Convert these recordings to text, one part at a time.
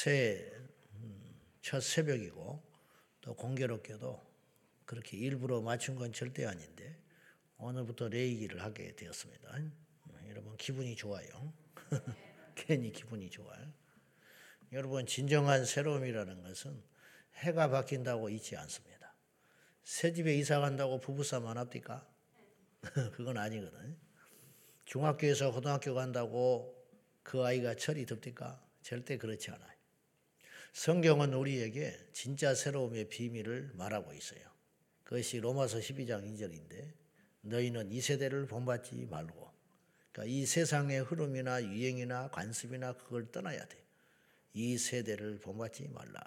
새첫 음, 새벽이고 또 공교롭게도 그렇게 일부러 맞춘 건 절대 아닌데 오늘부터 레이기를 하게 되었습니다. 여러분 기분이 좋아요. 괜히 기분이 좋아요. 여러분 진정한 새로움이라는 것은 해가 바뀐다고 있지 않습니다. 새 집에 이사 간다고 부부싸움 안 합니까? 그건 아니거든. 중학교에서 고등학교 간다고 그 아이가 철이 듭니까? 절대 그렇지 않아요. 성경은 우리에게 진짜 새로움의 비밀을 말하고 있어요. 그것이 로마서 12장 2절인데 너희는 이 세대를 본받지 말고 그러니까 이 세상의 흐름이나 유행이나 관습이나 그걸 떠나야 돼. 이 세대를 본받지 말라.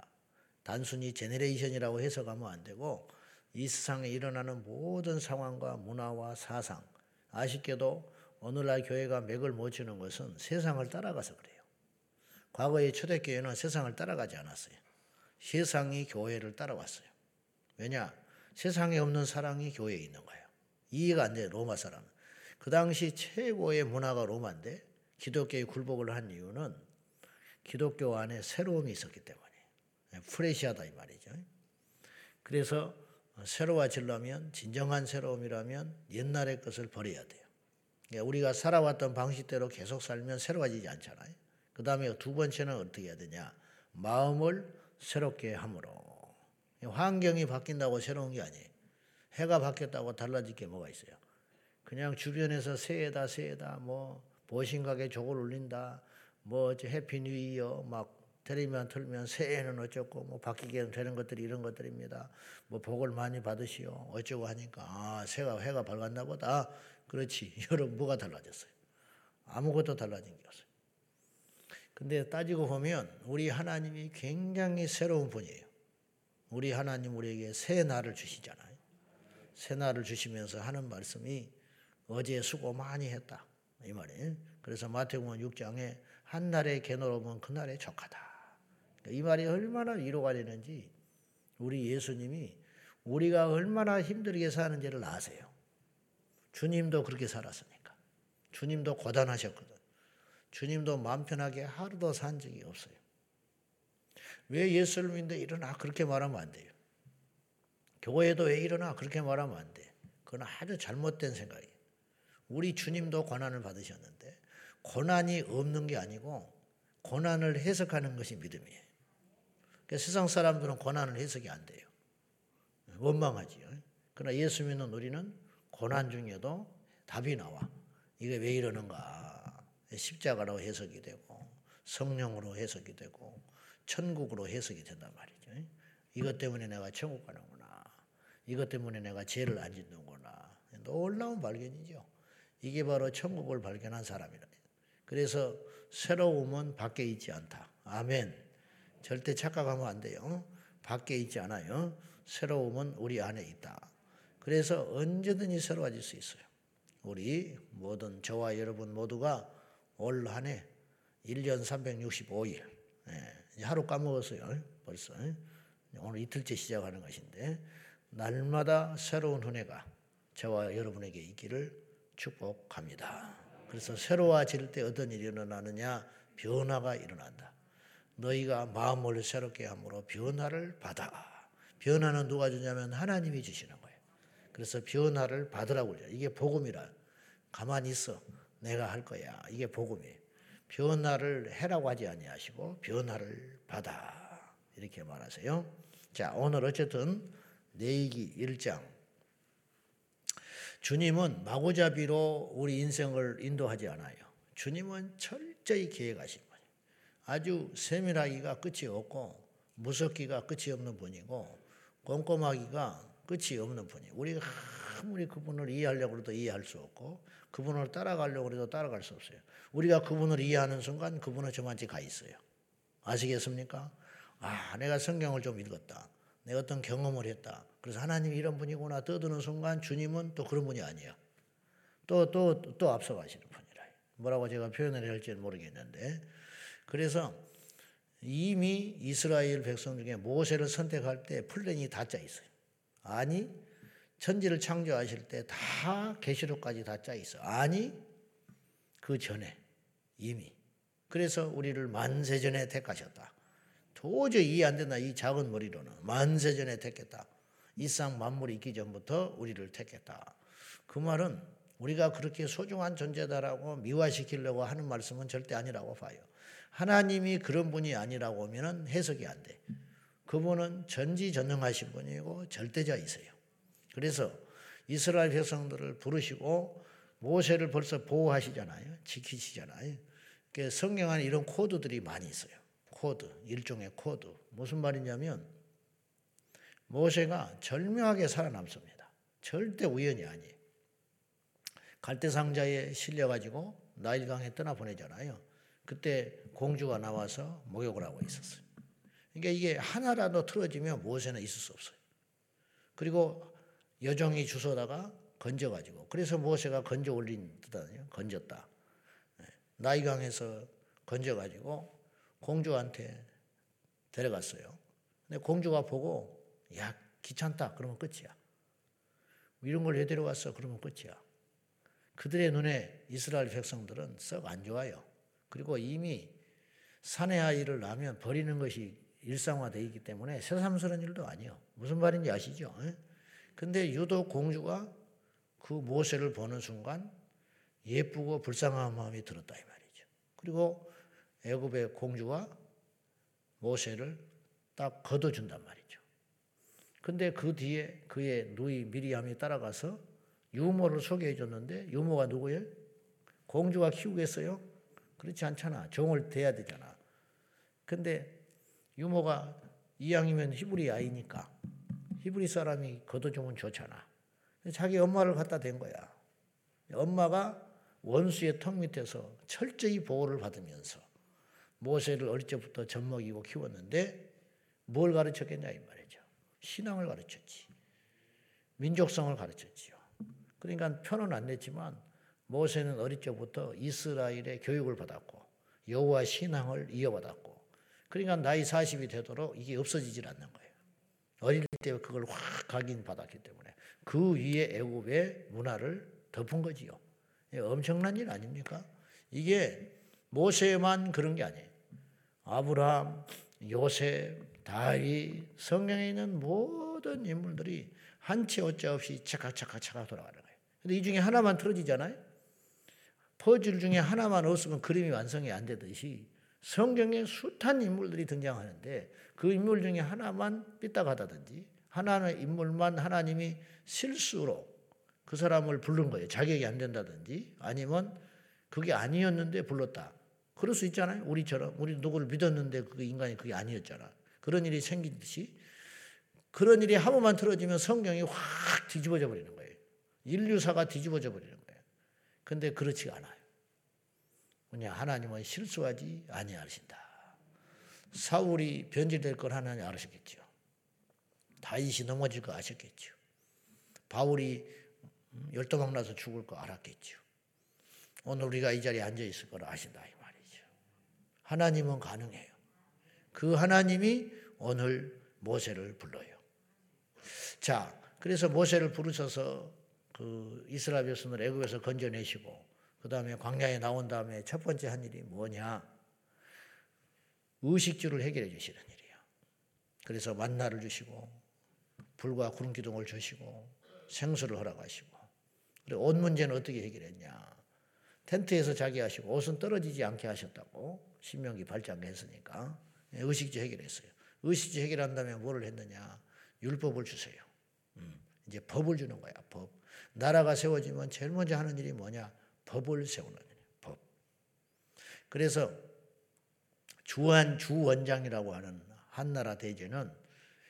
단순히 제네레이션이라고 해석하면 안 되고 이 세상에 일어나는 모든 상황과 문화와 사상 아쉽게도 오늘날 교회가 맥을 못 치는 것은 세상을 따라가서 그래요. 과거의 초대교회는 세상을 따라가지 않았어요. 세상이 교회를 따라왔어요. 왜냐? 세상에 없는 사랑이 교회에 있는 거예요. 이해가 안 돼, 로마 사람은. 그 당시 최고의 문화가 로마인데 기독교의 굴복을 한 이유는 기독교 안에 새로움이 있었기 때문에 프레시하다 이 말이죠. 그래서 새로워지려면 진정한 새로움이라면 옛날의 것을 버려야 돼요. 그러니까 우리가 살아왔던 방식대로 계속 살면 새로워지지 않잖아요. 그 다음에 두 번째는 어떻게 해야 되냐? 마음을 새롭게 함으로. 환경이 바뀐다고 새로운 게 아니에요. 해가 바뀌었다고 달라질 게 뭐가 있어요? 그냥 주변에서 새해다 새해다 뭐 보신각에 저걸 올린다 뭐 Happy New Year 막 테레비만 틀면 새해는 어쩌고 뭐 바뀌게 되는 것들이 이런 것들입니다. 뭐 복을 많이 받으시오 어쩌고 하니까 아 새가 해가 밝았나 보다. 그렇지 여러분 뭐가 달라졌어요? 아무것도 달라진 게 없어요. 근데 따지고 보면 우리 하나님이 굉장히 새로운 분이에요. 우리 하나님 우리에게 새 날을 주시잖아요. 새 날을 주시면서 하는 말씀이 어제 수고 많이 했다. 이 말이에요. 그래서 마태복음 6장에 한 날의 개노름은 그날의 족하다. 이 말이 얼마나 위로가 되는지 우리 예수님이 우리가 얼마나 힘들게 사는지를 아세요. 주님도 그렇게 살았으니까. 주님도 고단하셨거든. 주님도 마음 편하게 하루도 산 적이 없어요. 왜 예수를 믿는데 일어나? 그렇게 말하면 안 돼요. 교회도 왜 일어나? 그렇게 말하면 안 돼. 그건 아주 잘못된 생각이에요. 우리 주님도 고난을 받으셨는데 고난이 없는 게 아니고 고난을 해석하는 것이 믿음이에요. 그러니까 세상 사람들은 고난을 해석이 안 돼요. 원망하지요. 그러나 예수 믿는 우리는 고난 중에도 답이 나와. 이게 왜 이러는가? 십자가로 해석이 되고 성령으로 해석이 되고 천국으로 해석이 된단 말이죠. 이것 때문에 내가 천국 가는구나. 이것 때문에 내가 죄를 안 짓는구나. 놀라운 발견이죠. 이게 바로 천국을 발견한 사람이라. 그래서 새로움은 밖에 있지 않다. 아멘. 절대 착각하면 안 돼요. 밖에 있지 않아요. 새로움은 우리 안에 있다. 그래서 언제든지 새로워질 수 있어요. 우리 모든 저와 여러분 모두가 올 한해 1년 365일 예, 하루 까먹었어요. 벌써 오늘 이틀째 시작하는 것인데 날마다 새로운 한 해가 저와 여러분에게 있기를 축복합니다. 그래서 새로워질 때 어떤 일이 일어나느냐? 변화가 일어난다. 너희가 마음을 새롭게 함으로 변화를 받아. 변화는 누가 주냐면 하나님이 주시는 거예요. 그래서 변화를 받으라고 그래요. 이게 복음이라. 가만히 있어. 내가 할 거야. 이게 복음이에요. 변화를 해라고 하지 아니하시고 변화를 받아. 이렇게 말하세요. 자, 오늘 어쨌든 내기 1장 주님은 마구잡이로 우리 인생을 인도하지 않아요. 주님은 철저히 계획하신 분이에요. 아주 세밀하기가 끝이 없고 무섭기가 끝이 없는 분이고 꼼꼼하기가 끝이 없는 분이에요. 우리가 아무리 그분을 이해하려고 해도 이해할 수 없고 그분을 따라가려고 해도 따라갈 수 없어요. 우리가 그분을 이해하는 순간 그분은 저한테 가 있어요. 아시겠습니까? 아, 내가 성경을 좀 읽었다. 내가 어떤 경험을 했다. 그래서 하나님이 이런 분이구나 떠드는 순간 주님은 또 그런 분이 아니에요. 또, 또, 또 앞서가시는 분이라. 뭐라고 제가 표현을 할지는 모르겠는데. 그래서 이미 이스라엘 백성 중에 모세를 선택할 때 플랜이 다 짜 있어요. 아니, 천지를 창조하실 때 다 계시록까지 다 짜 있어. 아니, 그 전에 이미. 그래서 우리를 만세 전에 택하셨다. 도저히 이해 안 된다. 이 작은 머리로는 만세 전에 택했다. 이상 만물이 있기 전부터 우리를 택했다. 그 말은 우리가 그렇게 소중한 존재다라고 미화시키려고 하는 말씀은 절대 아니라고 봐요. 하나님이 그런 분이 아니라고 하면 해석이 안 돼. 그분은 전지전능하신 분이고 절대자이세요. 그래서 이스라엘 백성들을 부르시고 모세를 벌써 보호하시잖아요. 지키시잖아요. 그러니까 성경 안에 이런 코드들이 많이 있어요. 코드, 일종의 코드. 무슨 말이냐면 모세가 절묘하게 살아남습니다. 절대 우연이 아니에요. 갈대 상자에 실려 가지고 나일강에 떠나 보내잖아요. 그때 공주가 나와서 목욕을 하고 있었어요. 그러니까 이게 하나라도 틀어지면 모세는 있을 수 없어요. 그리고 여종이 주워다가 건져가지고 그래서 모세가 건져 올린 뜻아니에요. 건졌다. 네. 나이강에서 건져가지고 공주한테 데려갔어요. 근데 공주가 보고 야 귀찮다 그러면 끝이야. 이런 걸 왜 데려왔어 그러면 끝이야. 그들의 눈에 이스라엘 백성들은 썩 안 좋아요. 그리고 이미 사내 아이를 낳으면 버리는 것이 일상화되어 있기 때문에 새삼스러운 일도 아니에요. 무슨 말인지 아시죠? 근데 유독 공주가 그 모세를 보는 순간 예쁘고 불쌍한 마음이 들었다 이 말이죠. 그리고 애굽의 공주가 모세를 딱 걷어준단 말이죠. 근데 그 뒤에 그의 누이 미리암이 따라가서 유모를 소개해 줬는데 유모가 누구예요? 공주가 키우겠어요? 그렇지 않잖아. 종을 대야 되잖아. 근데 유모가 이왕이면 히브리 아이니까 히브리 사람이 걷어주면 좋잖아. 자기 엄마를 갖다 댄 거야. 엄마가 원수의 턱 밑에서 철저히 보호를 받으면서 모세를 어릴 적부터 젖먹이고 키웠는데 뭘 가르쳤겠냐 이 말이죠. 신앙을 가르쳤지. 민족성을 가르쳤지요. 그러니까 표는 안 냈지만 모세는 어릴 적부터 이스라엘의 교육을 받았고 여호와 신앙을 이어받았고 그러니까 나이 40이 되도록 이게 없어지질 않는 거예요. 어릴 때 그걸 확 각인받았기 때문에 그 위에 애굽의 문화를 덮은 거지요. 엄청난 일 아닙니까? 이게 모세만 그런 게 아니에요. 아브라함, 요셉, 다윗, 성경에 있는 모든 인물들이 한치 오자 없이 차각차각차각 돌아가는 거예요. 근데 이 중에 하나만 틀어지잖아요. 퍼즐 중에 하나만 없으면 그림이 완성이 안 되듯이 성경에 숱한 인물들이 등장하는데 그 인물 중에 하나만 삐딱하다든지 하나의 인물만 하나님이 실수로 그 사람을 부른 거예요. 자격이 안 된다든지 아니면 그게 아니었는데 불렀다. 그럴 수 있잖아요. 우리처럼 우리 누구를 믿었는데 그 인간이 그게 아니었잖아. 그런 일이 생기듯이 그런 일이 한 번만 틀어지면 성경이 확 뒤집어져 버리는 거예요. 인류사가 뒤집어져 버리는 거예요. 근데 그렇지가 않아요. 그냥 하나님은 실수하지 아니하신다. 사울이 변질될 걸 하나님 알으셨겠죠. 다윗이 넘어질 거 아셨겠죠. 바울이 열도망 나서 죽을 거 알았겠죠. 오늘 우리가 이 자리에 앉아 있을 걸 아신다 이 말이죠. 하나님은 가능해요. 그 하나님이 오늘 모세를 불러요. 자, 그래서 모세를 부르셔서 그 이스라엘 백성을 애굽에서 건져내시고 그 다음에 광야에 나온 다음에 첫 번째 한 일이 뭐냐? 의식주를 해결해 주시는 일이에요. 그래서 만나를 주시고 불과 구름 기둥을 주시고 생수를 허락하시고 그리고 옷 문제는 어떻게 해결했냐? 텐트에서 자기 하시고 옷은 떨어지지 않게 하셨다고 신명기 발장에 했으니까 예, 의식주 해결했어요. 의식주 해결한 다음에 뭐를 했느냐? 율법을 주세요. 음, 이제 법을 주는 거야. 법. 나라가 세워지면 제일 먼저 하는 일이 뭐냐? 법을 거예요. 법. 그래서 주한 주원장이라고 하는 한나라 대제는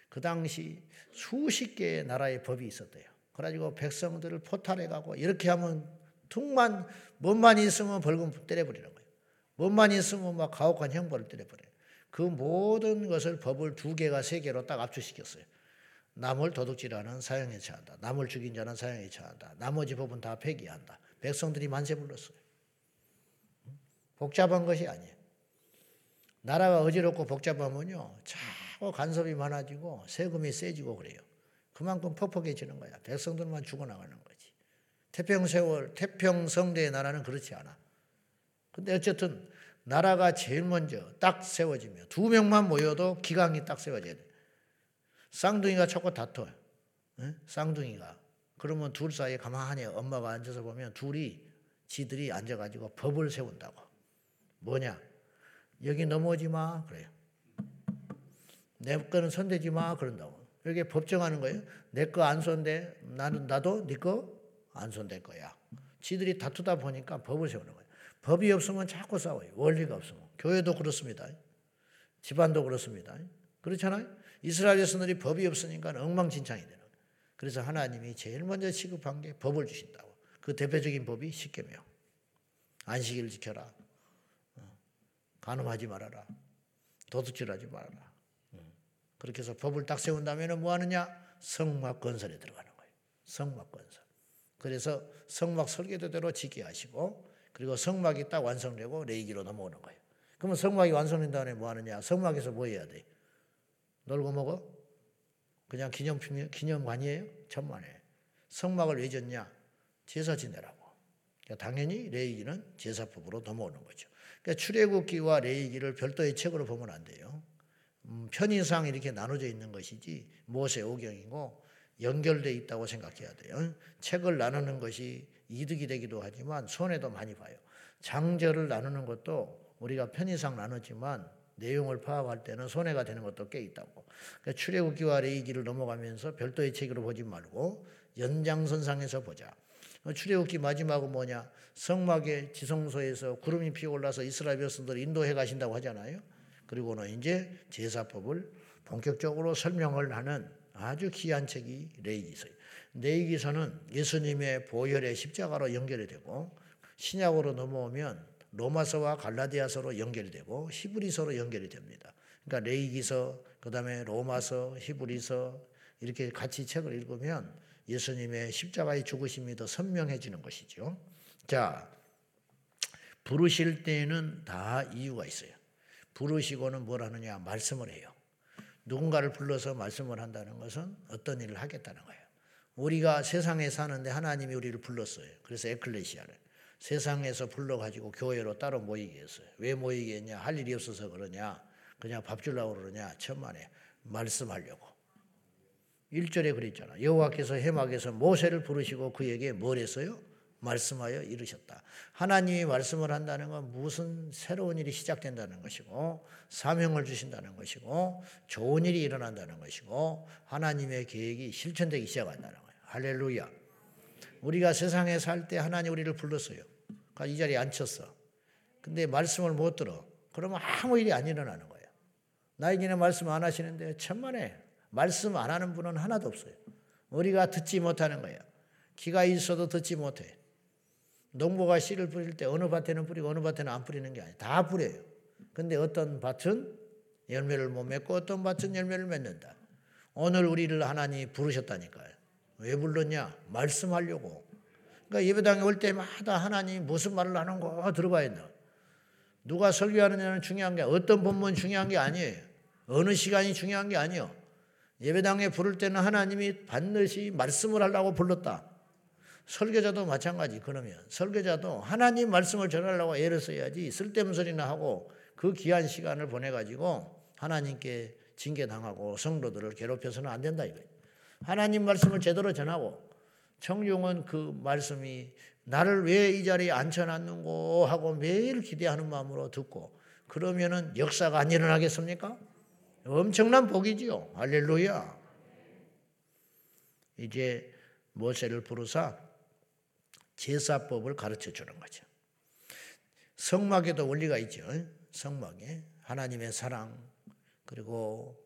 그 당시 수십 개의 나라의 법이 있었대요. 그래가지고 백성들을 포탈해가고 이렇게 하면 툭만 뭐만 있으면 벌금 때려버리는 거예요. 뭐만 있으면 막 가혹한 형벌을 때려버려요. 그 모든 것을 법을 두 개가 세 개로 딱 압축시켰어요. 남을 도둑질하는 사형에 처한다. 남을 죽인 자는 사형에 처한다. 나머지 법은 다 폐기한다. 백성들이 만세 불렀어요. 복잡한 것이 아니에요. 나라가 어지럽고 복잡하면요. 자꾸 간섭이 많아지고 세금이 세지고 그래요. 그만큼 퍽퍽해지는 거야. 백성들만 죽어나가는 거지. 태평 세월, 태평 성대의 나라는 그렇지 않아. 근데 어쨌든 나라가 제일 먼저 딱 세워지며 두 명만 모여도 기강이 딱 세워져야 돼. 쌍둥이가 자꾸 다퉈. 응? 쌍둥이가. 그러면 둘 사이에 가만히 엄마가 앉아서 보면 둘이 지들이 앉아가지고 법을 세운다고. 뭐냐? 여기 넘어오지 마. 그래요. 내 거는 손대지 마. 그런다고. 이렇게 법정하는 거예요. 내 거 안 손대. 나는, 나도 네 거 안 손댈 거야. 지들이 다투다 보니까 법을 세우는 거예요. 법이 없으면 자꾸 싸워요. 원리가 없으면. 교회도 그렇습니다. 집안도 그렇습니다. 그렇잖아요. 이스라엘 백성들이 법이 없으니까 엉망진창이 되는 거예요. 그래서 하나님이 제일 먼저 취급한 게 법을 주신다고. 그 대표적인 법이 십계명. 안식일을 지켜라. 어. 간음하지 말아라. 도둑질하지 말아라. 어. 그렇게 해서 법을 딱 세운다면 뭐 하느냐? 성막 건설에 들어가는 거예요. 성막 건설. 그래서 성막 설계도대로 지게 하시고 그리고 성막이 딱 완성되고 레이기로 넘어오는 거예요. 그러면 성막이 완성된 다음에 뭐 하느냐? 성막에서 뭐 해야 돼? 놀고 먹어? 그냥 기념품, 기념관이에요? 천만에. 성막을 왜 졌냐? 제사 지내라고. 그러니까 당연히 레이기는 제사법으로 넘어오는 거죠. 그러니까 출애굽기와 레이기를 별도의 책으로 보면 안 돼요. 음, 편의상 이렇게 나눠져 있는 것이지 모세 오경이고 연결돼 있다고 생각해야 돼요. 책을 나누는 것이 이득이 되기도 하지만 손해도 많이 봐요. 장절을 나누는 것도 우리가 편의상 나누지만 내용을 파악할 때는 손해가 되는 것도 꽤 있다고. 그러니까 출애굽기와 레이기를 넘어가면서 별도의 책으로 보지 말고 연장선상에서 보자. 출애굽기 마지막은 뭐냐? 성막의 지성소에서 구름이 피어올라서 이스라엘 백성들을 인도해 가신다고 하잖아요. 그리고는 이제 제사법을 본격적으로 설명을 하는 아주 귀한 책이 레이기서예요. 레이기서는 예수님의 보혈의 십자가로 연결이 되고 신약으로 넘어오면 로마서와 갈라디아서로 연결이 되고 히브리서로 연결이 됩니다. 그러니까 레이기서, 그다음에 로마서, 히브리서 이렇게 같이 책을 읽으면 예수님의 십자가의 죽으심이 더 선명해지는 것이죠. 자, 부르실 때는 다 이유가 있어요. 부르시고는 뭘 하느냐? 말씀을 해요. 누군가를 불러서 말씀을 한다는 것은 어떤 일을 하겠다는 거예요. 우리가 세상에 사는데 하나님이 우리를 불렀어요. 그래서 에클레시아를 세상에서 불러가지고 교회로 따로 모이게 했어요. 왜 모이게 했냐? 할 일이 없어서 그러냐? 그냥 밥 주려고 그러냐? 천만에 말씀하려고. 1절에 그랬잖아. 여호와께서 해막에서 모세를 부르시고 그에게 뭘 했어요? 말씀하여 이르셨다. 하나님이 말씀을 한다는 건 무슨 새로운 일이 시작된다는 것이고 사명을 주신다는 것이고 좋은 일이 일어난다는 것이고 하나님의 계획이 실천되기 시작한다는 거예요. 할렐루야. 우리가 세상에 살 때 하나님 우리를 불렀어요. 이 자리에 앉혔어. 근데 말씀을 못 들어. 그러면 아무 일이 안 일어나는 거예요. 나에게는 말씀 안 하시는데 천만에 말씀 안 하는 분은 하나도 없어요. 우리가 듣지 못하는 거예요. 귀가 있어도 듣지 못해. 농부가 씨를 뿌릴 때 어느 밭에는 뿌리고 어느 밭에는 안 뿌리는 게 아니에요. 다 뿌려요. 근데 어떤 밭은 열매를 못 맺고 어떤 밭은 열매를 맺는다. 오늘 우리를 하나님 부르셨다니까요. 왜 불렀냐? 말씀하려고. 그러니까 예배당에 올 때마다 하나님 무슨 말을 하는 거 들어봐야 된다. 누가 설교하느냐는 중요한 게 어떤 본문 중요한 게 아니에요. 어느 시간이 중요한 게 아니에요. 예배당에 부를 때는 하나님이 반드시 말씀을 하려고 불렀다. 설교자도 마찬가지 그러면 설교자도 하나님 말씀을 전하려고 애를 써야지 쓸데없는 소리나 하고 그 귀한 시간을 보내 가지고 하나님께 징계 당하고 성도들을 괴롭혀서는 안 된다 이거예요. 하나님 말씀을 제대로 전하고 청중은 그 말씀이 나를 왜 이 자리에 앉혀놨는고 하고 매일 기대하는 마음으로 듣고 그러면은 역사가 안 일어나겠습니까? 엄청난 복이지요. 할렐루야. 이제 모세를 부르사 제사법을 가르쳐 주는 거죠. 성막에도 원리가 있죠. 성막에 하나님의 사랑 그리고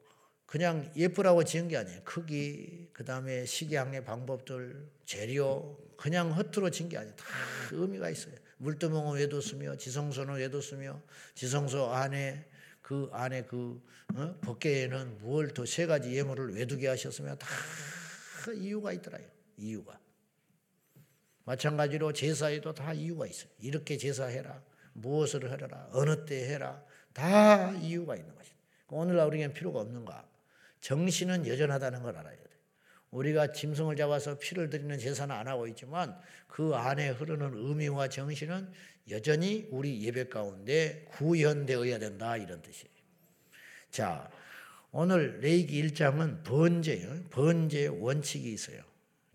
그냥 예쁘라고 지은 게 아니에요. 크기, 그 다음에 시계항의 방법들, 재료, 그냥 허투루 지은 게 아니에요. 다 의미가 있어요. 물두멍은 왜 뒀으며, 지성소는 왜 뒀으며, 지성소 안에 그 안에 그 어? 법계에는 무엇 더세 가지 예물을 왜 두게 하셨으며 다 이유가 있더라요. 이유가. 마찬가지로 제사에도 다 이유가 있어요. 이렇게 제사해라. 무엇을 하라. 어느 때 해라. 다 이유가 있는 것입니다. 오늘날 우리에겐 필요가 없는가? 정신은 여전하다는 걸 알아야 돼. 우리가 짐승을 잡아서 피를 드리는 제사는 안 하고 있지만 그 안에 흐르는 의미와 정신은 여전히 우리 예배 가운데 구현되어야 된다 이런 뜻이에요. 자, 오늘 레이기 1장은 번제, 번제 원칙이 있어요.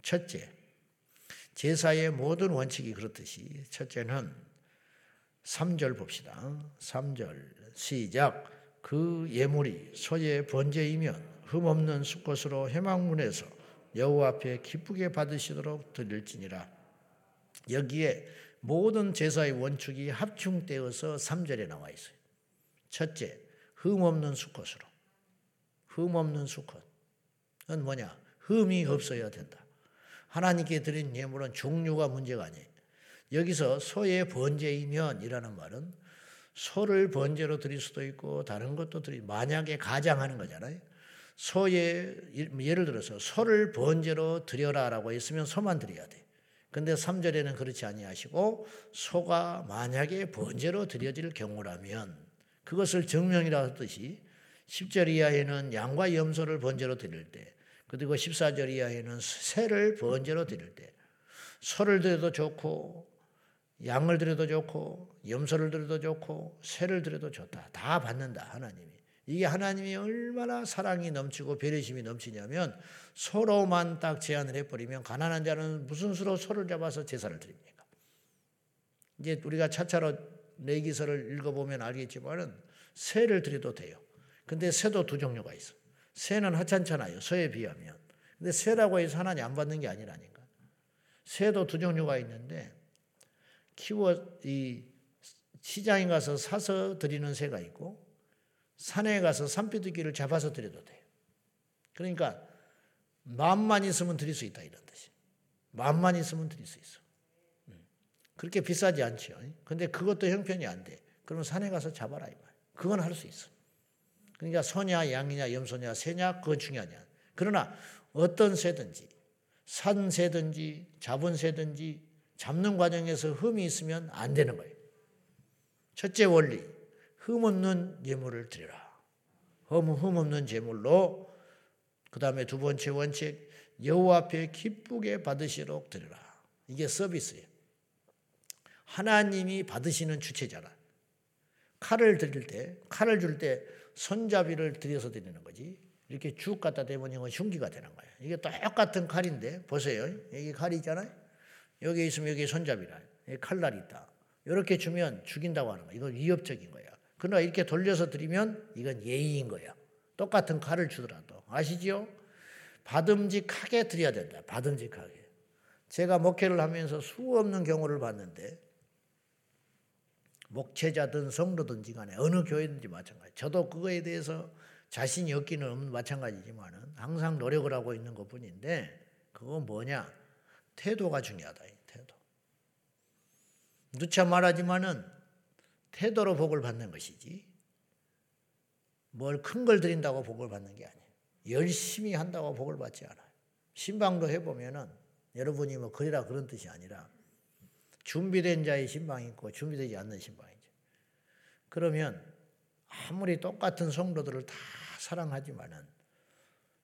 첫째, 제사의 모든 원칙이 그렇듯이 첫째는 3절 봅시다. 3절 시작. 그 예물이 소의 번제이면 흠없는 수꽃으로 해망문에서 여호와 앞에 기쁘게 받으시도록 드릴지니라. 여기에 모든 제사의 원칙이 합충되어서 3절에 나와 있어요. 첫째, 흠없는 수컷으로. 흠없는 수컷은 뭐냐? 흠이 없어야 된다. 하나님께 드린 예물은 종류가 문제가 아니에요. 여기서 소의 번제이면이라는 말은 소를 번제로 드릴 수도 있고 다른 것도 드리 만약에 가장하는 거잖아요. 소의 예를 들어서 소를 번제로 드려라라고 했으면 소만 드려야 돼. 근데 3절에는 그렇지 아니하시고 소가 만약에 번제로 드려질 경우라면 그것을 증명이라 하듯이 10절 이하에는 양과 염소를 번제로 드릴 때 그리고 14절 이하에는 새를 번제로 드릴 때 소를 드려도 좋고 양을 드려도 좋고 염소를 드려도 좋고 새를 드려도 좋다. 다 받는다 하나님이. 이게 하나님이 얼마나 사랑이 넘치고 배려심이 넘치냐면 소로만 딱 제한을 해버리면 가난한 자는 무슨 수로 소를 잡아서 제사를 드립니까? 이제 우리가 차차로 내기서를 읽어보면 알겠지만은 새를 드려도 돼요. 근데 새도 두 종류가 있어. 새는 하찮잖아요. 소에 비하면. 근데 새라고 해서 하나님 안 받는 게 아니라니까. 새도 두 종류가 있는데 키워 이 시장에 가서 사서 드리는 새가 있고 산에 가서 산비둘기를 잡아서 드려도 돼요. 그러니까 마음만 있으면 드릴 수 있다 이런 뜻이. 마음만 있으면 드릴 수 있어. 음. 그렇게 비싸지 않죠. 근데 그것도 형편이 안 돼. 그러면 산에 가서 잡아라 이 말. 그건 할 수 있어. 그러니까 소냐 양이냐 염소냐 새냐 그건 중요하냐. 그러나 어떤 새든지 산 새든지 잡은 새든지 잡는 과정에서 흠이 있으면 안 되는 거예요. 첫째 원리 흠없는 예물을 드리라. 흠, 흠없는 제물로 그 다음에 두 번째 원칙 여호와 앞에 기쁘게 받으시도록 드리라. 이게 서비스예요. 하나님이 받으시는 주체잖아. 칼을 드릴 때, 칼을 줄 때 손잡이를 들여서 드리는 거지. 이렇게 쭉 갖다 대면 이건 흉기가 되는 거예요. 이게 똑같은 칼인데 보세요. 여기 칼이 있잖아요. 여기 있으면 여기 손잡이라. 칼날이 있다. 이렇게 주면 죽인다고 하는 거야. 이건 위협적인 거야. 그러나 이렇게 돌려서 드리면 이건 예의인 거야. 똑같은 칼을 주더라도. 아시죠? 받음직하게 드려야 된다. 받음직하게. 제가 목회를 하면서 수 없는 경우를 봤는데 목회자든 성도든지 간에 어느 교회든지 마찬가지. 저도 그거에 대해서 자신이 없기는 없는 마찬가지지만은 항상 노력을 하고 있는 것 뿐인데 그건 뭐냐? 태도가 중요하다. 태도. 누차 말하지만은 태도로 복을 받는 것이지 뭘 큰 걸 드린다고 복을 받는 게 아니에요. 열심히 한다고 복을 받지 않아요. 신방도 해보면은 여러분이 뭐 그리라 그런 뜻이 아니라 준비된 자의 신방이 있고 준비되지 않는 신방이죠. 그러면 아무리 똑같은 성도들을 다 사랑하지만은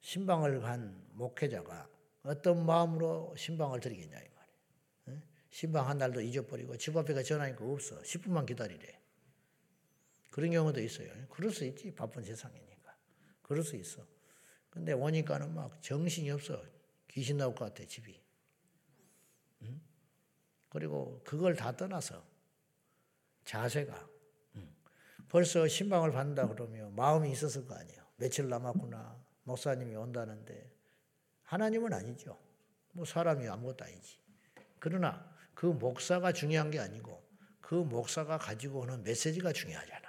신방을 간 목회자가 어떤 마음으로 신방을 드리겠냐 이 말이에요. 신방 한 달도 잊어버리고 집 앞에가 전화니까 없어. 10분만 기다리래. 그런 경우도 있어요. 그럴 수 있지. 바쁜 세상이니까. 그럴 수 있어. 근데 오니까는 막 정신이 없어. 귀신 나올 것 같아, 집이. 응? 그리고 그걸 다 떠나서 자세가 응. 벌써 신방을 받는다 그러면 마음이 있었을 거 아니에요. 며칠 남았구나. 목사님이 온다는데 하나님은 아니죠. 뭐 사람이 아무것도 아니지. 그러나 그 목사가 중요한 게 아니고 그 목사가 가지고 오는 메시지가 중요하잖아.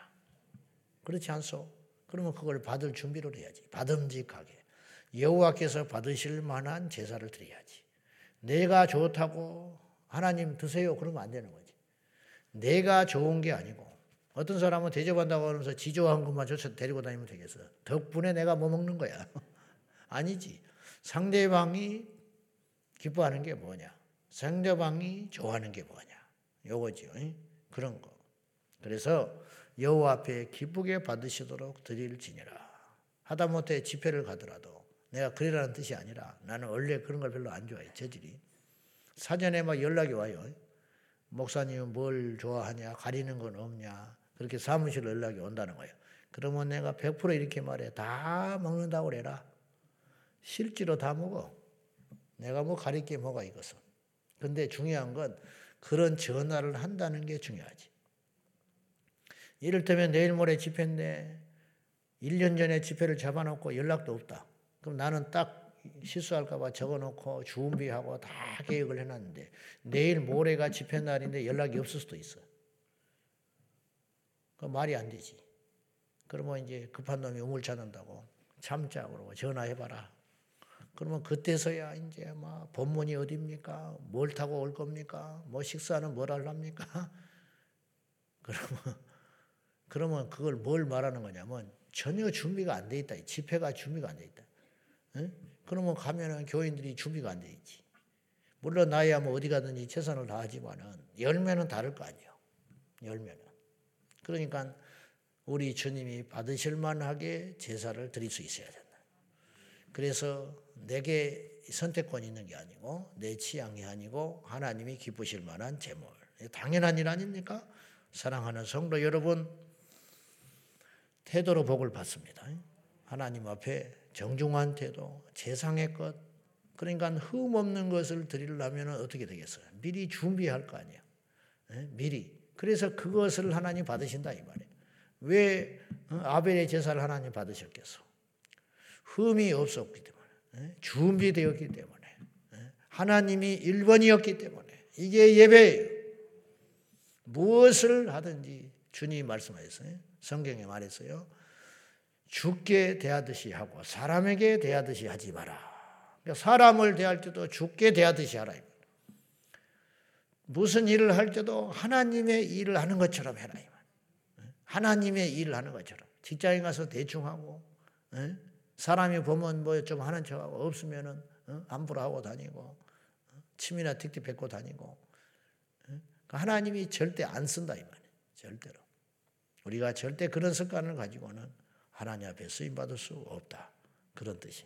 그렇지 않소? 그러면 그걸 받을 준비를 해야지. 받음직하게. 여호와께서 받으실 만한 제사를 드려야지. 내가 좋다고 하나님 드세요. 그러면 안 되는 거지. 내가 좋은 게 아니고 어떤 사람은 대접한다고 하면서 지조한 것만 쫓아 데리고 다니면 되겠어. 덕분에 내가 뭐 먹는 거야. 아니지. 상대방이 기뻐하는 게 뭐냐. 상대방이 좋아하는 게 뭐냐. 요거죠. 그런 거. 그래서 여호와 앞에 기쁘게 받으시도록 드릴지니라. 하다못해 집회를 가더라도 내가 그러라는 뜻이 아니라 나는 원래 그런 걸 별로 안 좋아해. 재질이. 사전에 막 연락이 와요. 목사님은 뭘 좋아하냐? 가리는 건 없냐? 그렇게 사무실로 연락이 온다는 거예요. 그러면 내가 100% 이렇게 말해. 다 먹는다고 그래라. 실제로 다 먹어. 내가 뭐 가릴 게 뭐가 이것은. 근데 중요한 건 그런 전화를 한다는 게 중요하지. 이를테면 내일 모레 집회인데 1년 전에 집회를 잡아놓고 연락도 없다. 그럼 나는 딱 실수할까봐 적어놓고 준비하고 다 계획을 해놨는데 내일 모레가 집회 날인데 연락이 없을 수도 있어. 그 말이 안 되지. 그러면 이제 급한 놈이 우물 찾는다고 참자 그러고 전화해봐라. 그러면 그때서야 이제 막 본문이 어디입니까? 뭘 타고 올 겁니까? 뭐 식사는 뭘 할랍니까? 그러면 그러면 그걸 뭘 말하는 거냐면 전혀 준비가 안 돼 있다. 집회가 준비가 안 돼 있다. 응? 그러면 가면은 교인들이 준비가 안 돼 있지. 물론 나야 뭐 어디 가든지 최선을 다하지만은 열매는 다를 거 아니에요. 열매는. 그러니까 우리 주님이 받으실 만하게 제사를 드릴 수 있어야 된다. 그래서 내게 선택권이 있는 게 아니고 내 취향이 아니고 하나님이 기쁘실 만한 제물. 당연한 일 아닙니까? 사랑하는 성도 여러분, 태도로 복을 받습니다. 하나님 앞에 정중한 태도, 재상의 것, 그러니까 흠 없는 것을 드리려면 어떻게 되겠어요? 미리 준비할 거 아니에요. 미리. 그래서 그것을 하나님 받으신다 이 말이에요. 왜 어, 아벨의 제사를 하나님 받으셨겠어? 흠이 없었기 때문에, 준비되었기 때문에, 하나님이 1번이었기 때문에, 이게 예배예요. 무엇을 하든지 주님이 말씀하셨어요. 성경에 말했어요. 죽게 대하듯이 하고 사람에게 대하듯이 하지 마라. 그러니까 사람을 대할 때도 죽게 대하듯이 하라. 무슨 일을 할 때도 하나님의 일을 하는 것처럼 해라. 하나님의 일을 하는 것처럼. 직장에 가서 대충 하고, 사람이 보면 뭐 좀 하는 척하고, 없으면은 안부를 하고 다니고, 침이나 틱틱 뱉고 다니고. 그러니까 하나님이 절대 안 쓴다 이 말이에요. 절대로. 우리가 절대 그런 습관을 가지고는 하나님 앞에 쓰임 받을 수 없다. 그런 뜻이.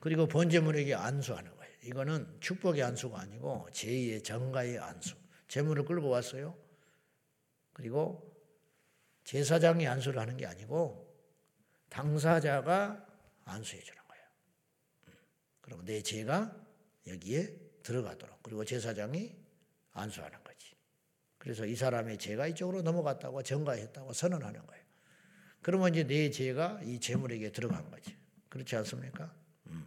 그리고 번제물에게 안수하는 거예요. 이거는 축복의 안수가 아니고 제2의 정가의 안수. 제물을 끌고 왔어요. 그리고 제사장이 안수를 하는 게 아니고 당사자가 안수해 주는 거예요. 그럼 내 죄가 여기에 들어가도록 그리고 제사장이 안수하는. 그래서 이 사람의 죄가 이쪽으로 넘어갔다고 정가했다고 선언하는 거예요. 그러면 이제 내 죄가 이 재물에게 들어간 거지. 그렇지 않습니까? 음.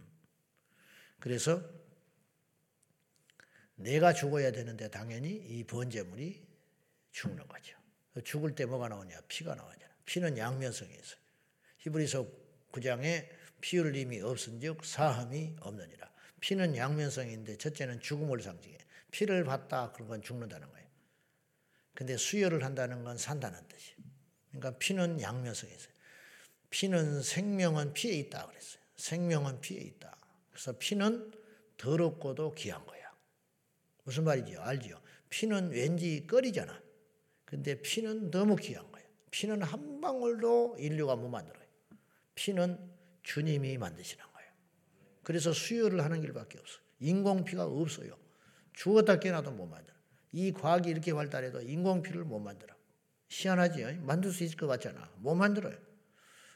그래서 내가 죽어야 되는데 당연히 이 번제물이 죽는 거죠. 죽을 때 뭐가 나오냐? 피가 나오잖아. 피는 양면성이 있어요. 히브리서 9장에 피 흘림이 없은즉 사함이 없느니라. 피는 양면성인데 첫째는 죽음을 상징해. 피를 받다 그런 건 죽는다는 거예요. 근데 수혈을 한다는 건 산다는 뜻이에요. 그러니까 피는 있어요. 피는 생명은 피에 있다 그랬어요. 생명은 피에 있다. 그래서 피는 더럽고도 귀한 거야. 무슨 말이죠? 알죠? 피는 왠지 끓이잖아. 근데 피는 너무 귀한 거예요. 피는 한 방울도 인류가 못 만들어요. 피는 주님이 만드시는 거예요. 그래서 수혈을 하는 길밖에 없어요. 인공피가 없어요. 죽었다 깨나도 못 만들어. 이 과학이 이렇게 발달해도 인공피를 못 만들어. 희한하지? 만들 수 있을 것 같잖아. 못 만들어요.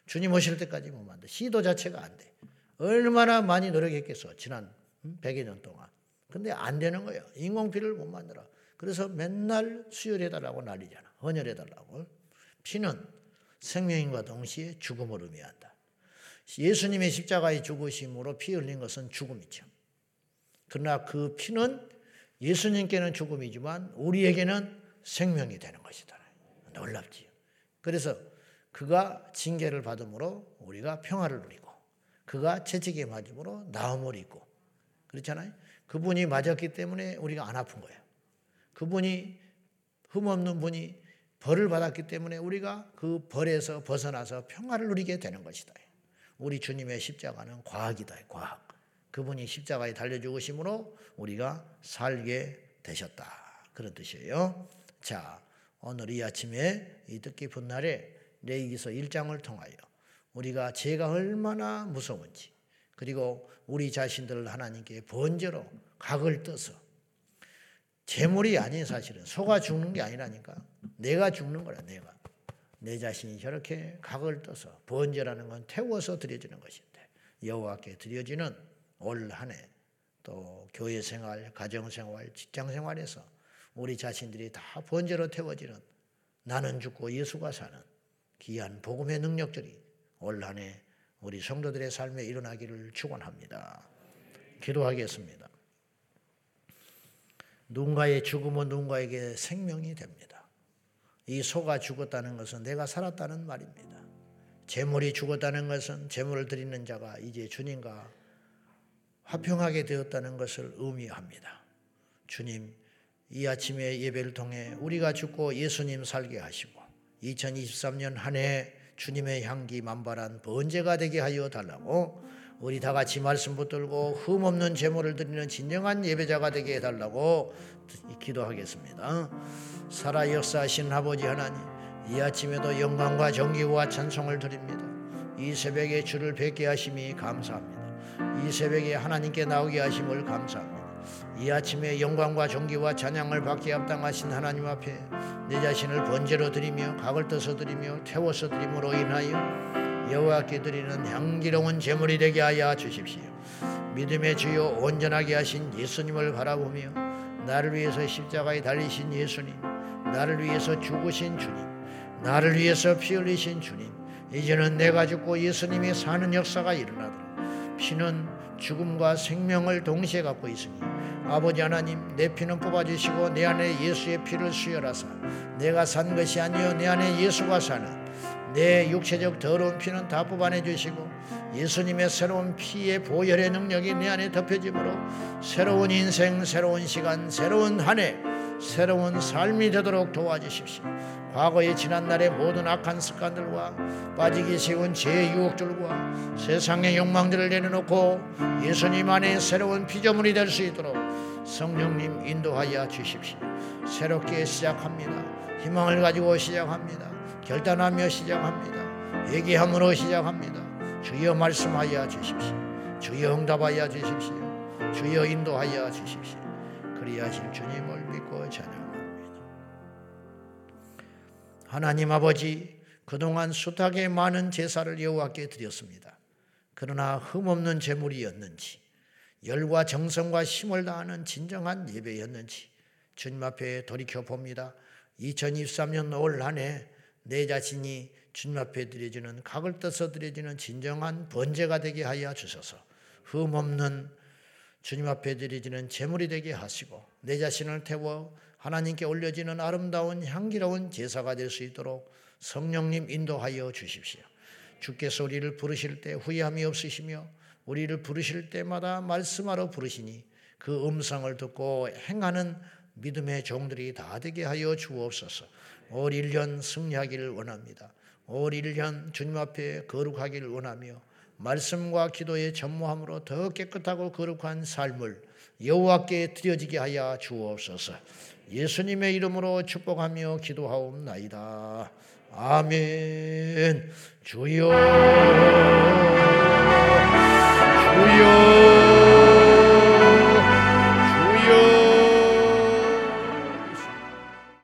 주님 오실 때까지 못 만들어. 시도 자체가 안 돼. 얼마나 많이 노력했겠어. 지난 100여 년 동안. 근데 안 되는 거예요. 인공피를 못 만들어. 그래서 맨날 수혈해달라고 난리잖아. 헌혈해달라고. 피는 생명인과 동시에 죽음을 의미한다. 예수님의 십자가의 죽으심으로 피 흘린 것은 죽음이죠. 그러나 그 피는 예수님께는 죽음이지만 우리에게는 생명이 되는 것이다. 놀랍지요. 그래서 그가 징계를 받음으로 우리가 평화를 누리고 그가 채찍에 맞음으로 나음을 입고 그렇잖아요. 그분이 맞았기 때문에 우리가 안 아픈 거예요. 그분이 흠없는 분이 벌을 받았기 때문에 우리가 그 벌에서 벗어나서 평화를 누리게 되는 것이다. 우리 주님의 십자가는 과학이다. 과학. 그분이 십자가에 달려 죽으심으로 우리가 살게 되셨다. 그런 뜻이에요. 자, 오늘 이 아침에 이 뜻깊은 날에 레이기서 1장을 통하여 우리가 죄가 얼마나 무서운지 그리고 우리 자신들을 하나님께 번제로 각을 떠서 재물이 아닌 사실은 소가 죽는 게 아니라니까 내가 죽는 거라 내가 내 자신이 저렇게 각을 떠서 번제라는 건 태워서 드려지는 것인데 여호와께 드려지는 올 한 해 또 교회 생활, 가정 생활, 직장 생활에서 우리 자신들이 다 번제로 태워지는 나는 죽고 예수가 사는 귀한 복음의 능력들이 올 한 해 우리 성도들의 삶에 일어나기를 축원합니다. 기도하겠습니다. 누군가의 죽음은 누군가에게 생명이 됩니다. 이 소가 죽었다는 것은 내가 살았다는 말입니다. 재물이 죽었다는 것은 재물을 드리는 자가 이제 주님과 화평하게 되었다는 것을 의미합니다. 주님, 이 아침에 예배를 통해 우리가 죽고 예수님 살게 하시고 2023년 한 해 주님의 향기 만발한 번제가 되게 하여 달라고 우리 다 같이 말씀 붙들고 흠 없는 제물을 드리는 진정한 예배자가 되게 해달라고 기도하겠습니다. 살아 역사하신 아버지 하나님, 이 아침에도 영광과 정기와 찬송을 드립니다. 이 새벽에 주를 뵙게 하심이 감사합니다. 이 새벽에 하나님께 나오게 하심을 감사합니다. 이 아침에 영광과 존귀와 찬양을 받게 합당하신 하나님 앞에 내 자신을 번제로 드리며 각을 떠서 드리며 태워서 드림으로 인하여 여호와께 드리는 향기로운 제물이 되게 하여 주십시오. 믿음의 주요 온전하게 하신 예수님을 바라보며 나를 위해서 십자가에 달리신 예수님, 나를 위해서 죽으신 주님, 나를 위해서 피 흘리신 주님, 이제는 내가 죽고 예수님이 사는 역사가 일어나도록 피는 죽음과 생명을 동시에 갖고 있으니 아버지 하나님 내 피는 뽑아주시고 내 안에 예수의 피를 수혈하사 내가 산 것이 아니요 내 안에 예수가 사는 내 육체적 더러운 피는 다 뽑아내 주시고 예수님의 새로운 피의 보혈의 능력이 내 안에 덮여지므로 새로운 인생, 새로운 시간, 새로운 한 해, 새로운 삶이 되도록 도와주십시오. 과거의 지난날의 모든 악한 습관들과 빠지기 쉬운 죄의 유혹들과 세상의 욕망들을 내려놓고 예수님 안에 새로운 피조물이 될 수 있도록 성령님 인도하여 주십시오. 새롭게 시작합니다. 희망을 가지고 시작합니다. 결단하며 시작합니다. 얘기함으로 시작합니다. 주여 말씀하여 주십시오. 주여 응답하여 주십시오. 주여 인도하여 주십시오. 그리하실 주님을 하나님 아버지 그동안 숱하게 많은 제사를 여호와께 드렸습니다. 그러나 흠없는 제물이었는지 열과 정성과 힘을 다하는 진정한 예배였는지 주님 앞에 돌이켜 봅니다. 2023년 올 한해 내 자신이 주님 앞에 드려지는 각을 떠서 드려지는 진정한 번제가 되게 하여 주소서. 흠없는 주님 앞에 드려지는 제물이 되게 하시고 내 자신을 태워 하나님께 올려지는 아름다운 향기로운 제사가 될 수 있도록 성령님 인도하여 주십시오. 주께서 우리를 부르실 때 후회함이 없으시며 우리를 부르실 때마다 말씀하러 부르시니 그 음성을 듣고 행하는 믿음의 종들이 다 되게 하여 주옵소서. 올 1년 승리하기를 원합니다. 올 1년 주님 앞에 거룩하기를 원하며 말씀과 기도의 전무함으로 더 깨끗하고 거룩한 삶을 여호와께 드려지게 하여 주옵소서. 예수님의 이름으로 축복하며 기도하옵나이다. 아멘. 주여. 주여.